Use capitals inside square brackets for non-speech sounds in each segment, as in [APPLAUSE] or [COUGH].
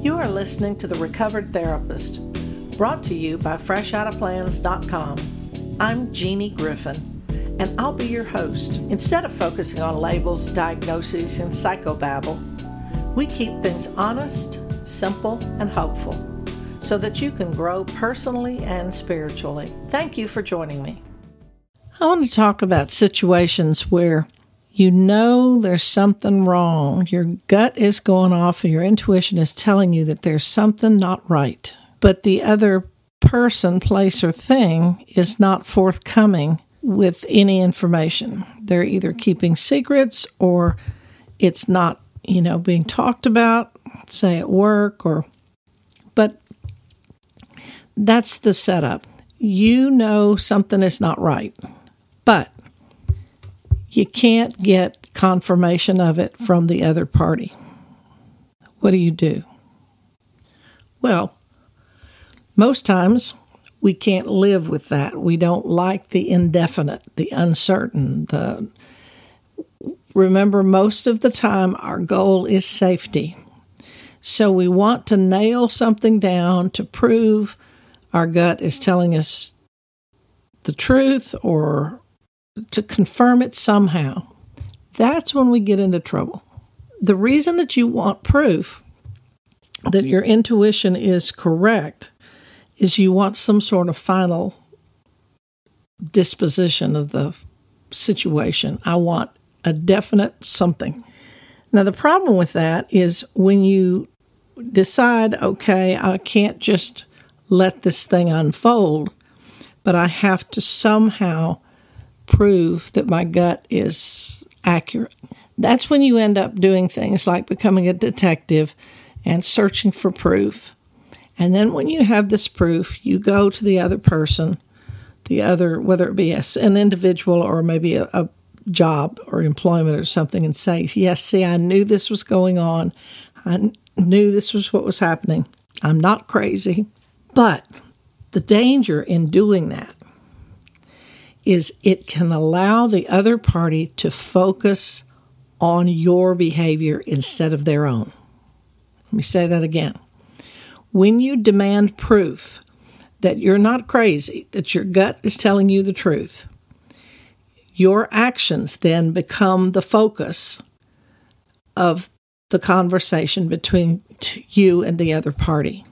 You are listening to The Recovered Therapist, brought to you by FreshOuttaPlans.com. I'm Jeannie Griffin, and I'll be your host. Instead of focusing on labels, diagnoses, and psychobabble, we keep things honest, simple, and hopeful so that you can grow personally and spiritually. Thank you for joining me. I want to talk about situations where you know there's something wrong. Your gut is going off, and your intuition is telling you that there's something not right. But the other person, place, or thing is not forthcoming with any information. They're either keeping secrets or it's not, you know, being talked about, say at work or but that's the setup. You know something is not right. But you can't get confirmation of it from the other party. What do you do? Well, most times we can't live with that. We don't like the indefinite, the uncertain, the remember most of the time our goal is safety. So we want to nail something down to prove our gut is telling us the truth or to confirm it somehow. That's when we get into trouble. The reason that you want proof that your intuition is correct is you want some sort of final disposition of the situation. I want a definite something. Now, the problem with that is when you decide, okay, I can't just let this thing unfold, but I have to somehow prove that my gut is accurate. That's when you end up doing things like becoming a detective and searching for proof. And then when you have this proof, you go to the other person, the other, whether it be an individual or maybe a, a job or employment or something, and say, Yes, see, I knew this was going on. I knew this was what was happening. I'm not crazy. But the danger in doing that is it can allow the other party to focus on your behavior instead of their own. Let me say that again. When you demand proof that you're not crazy, that your gut is telling you the truth, your actions then become the focus of the conversation between you and the other party.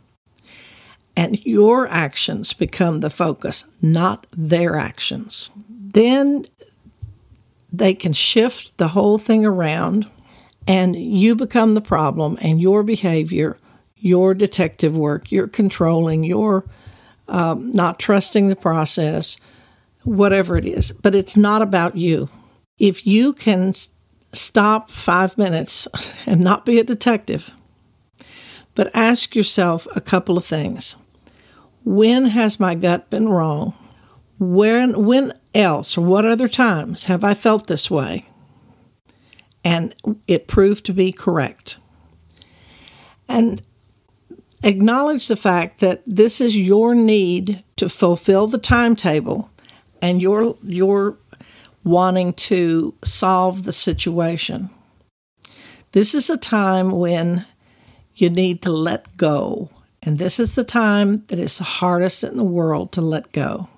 And your actions become the focus, not their actions. Then they can shift the whole thing around and you become the problem and your behavior, your detective work, your controlling, your um, not trusting the process, whatever it is. But it's not about you. If you can stop five minutes [LAUGHS] and not be a detective, but ask yourself a couple of things. When has my gut been wrong? When, when else or what other times have I felt this way? And it proved to be correct. And acknowledge the fact that this is your need to fulfill the timetable and your your wanting to solve the situation. This is a time when you need to let go. And this is the time that is the hardest in the world to let go.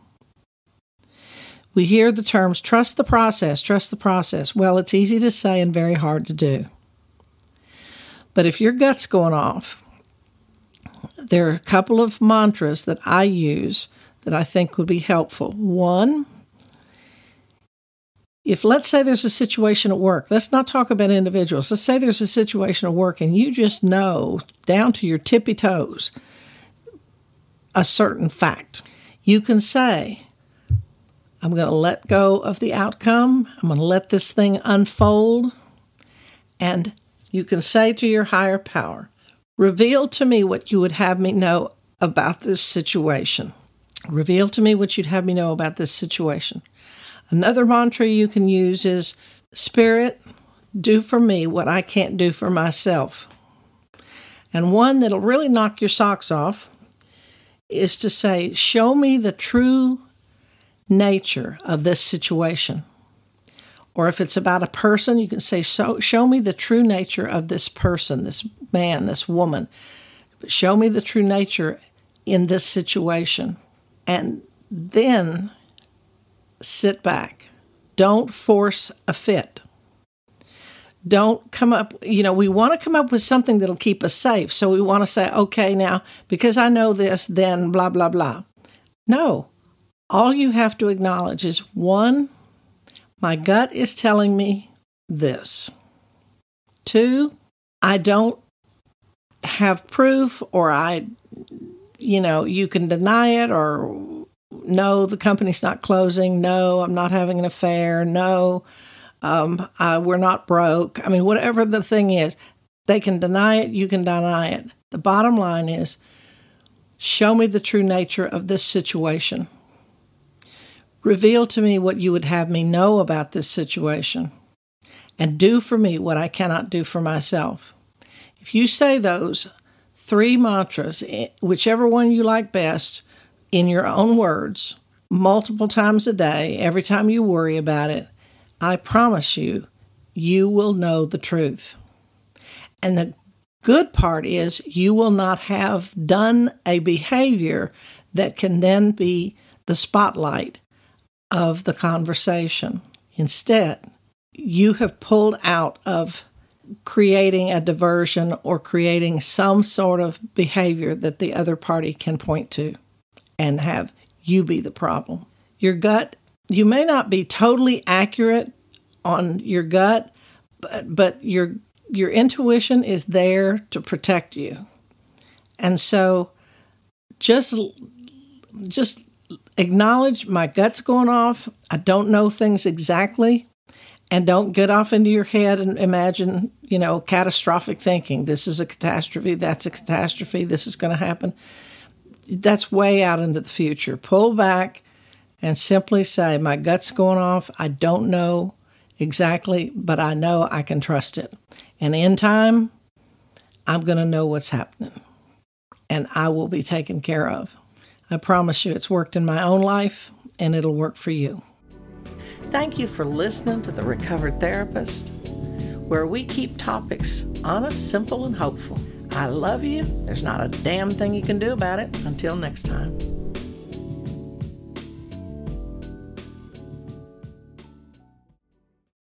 We hear the terms trust the process, trust the process. Well, it's easy to say and very hard to do. But if your gut's going off, there are a couple of mantras that I use that I think would be helpful. One, if let's say there's a situation at work, let's not talk about individuals. Let's say there's a situation at work and you just know down to your tippy toes a certain fact. You can say, I'm going to let go of the outcome. I'm going to let this thing unfold. And you can say to your higher power, reveal to me what you would have me know about this situation. Reveal to me what you'd have me know about this situation. Another mantra you can use is Spirit, do for me what I can't do for myself. And one that'll really knock your socks off is to say, Show me the true nature of this situation. Or if it's about a person, you can say, so, Show me the true nature of this person, this man, this woman. show me the true nature in this situation. And then sit back. Don't force a fit. Don't come up, you know, we want to come up with something that'll keep us safe. So we want to say, okay, now, because I know this, then blah, blah, blah. No. All you have to acknowledge is one, my gut is telling me this. Two, I don't have proof or I, you know, you can deny it or no, the company's not closing. No, I'm not having an affair. No, um, we're not broke. I mean, whatever the thing is, they can deny it, you can deny it. The bottom line is show me the true nature of this situation. Reveal to me what you would have me know about this situation, and do for me what I cannot do for myself. If you say those three mantras, eh, whichever one you like best, in your own words, multiple times a day, every time you worry about it, I promise you, you will know the truth. And the good part is you will not have done a behavior that can then be the spotlight of the conversation. Instead, you have pulled out of creating a diversion or creating some sort of behavior that the other party can point to and have you be the problem. Your gut, you may not be totally accurate on your gut, but, but your your intuition is there to protect you. And so just just acknowledge my gut's going off. I don't know things exactly. And don't get off into your head and imagine, you know, catastrophic thinking. This is a catastrophe. That's a catastrophe. This is going to happen that's way out into the future. Pull back and simply say, My gut's going off. I don't know exactly, but I know I can trust it. And in time, I'm going to know what's happening and I will be taken care of. I promise you, it's worked in my own life and it'll work for you. Thank you for listening to The Recovered Therapist, where we keep topics honest, simple, and hopeful. I love you. There's not a damn thing you can do about it. Until next time.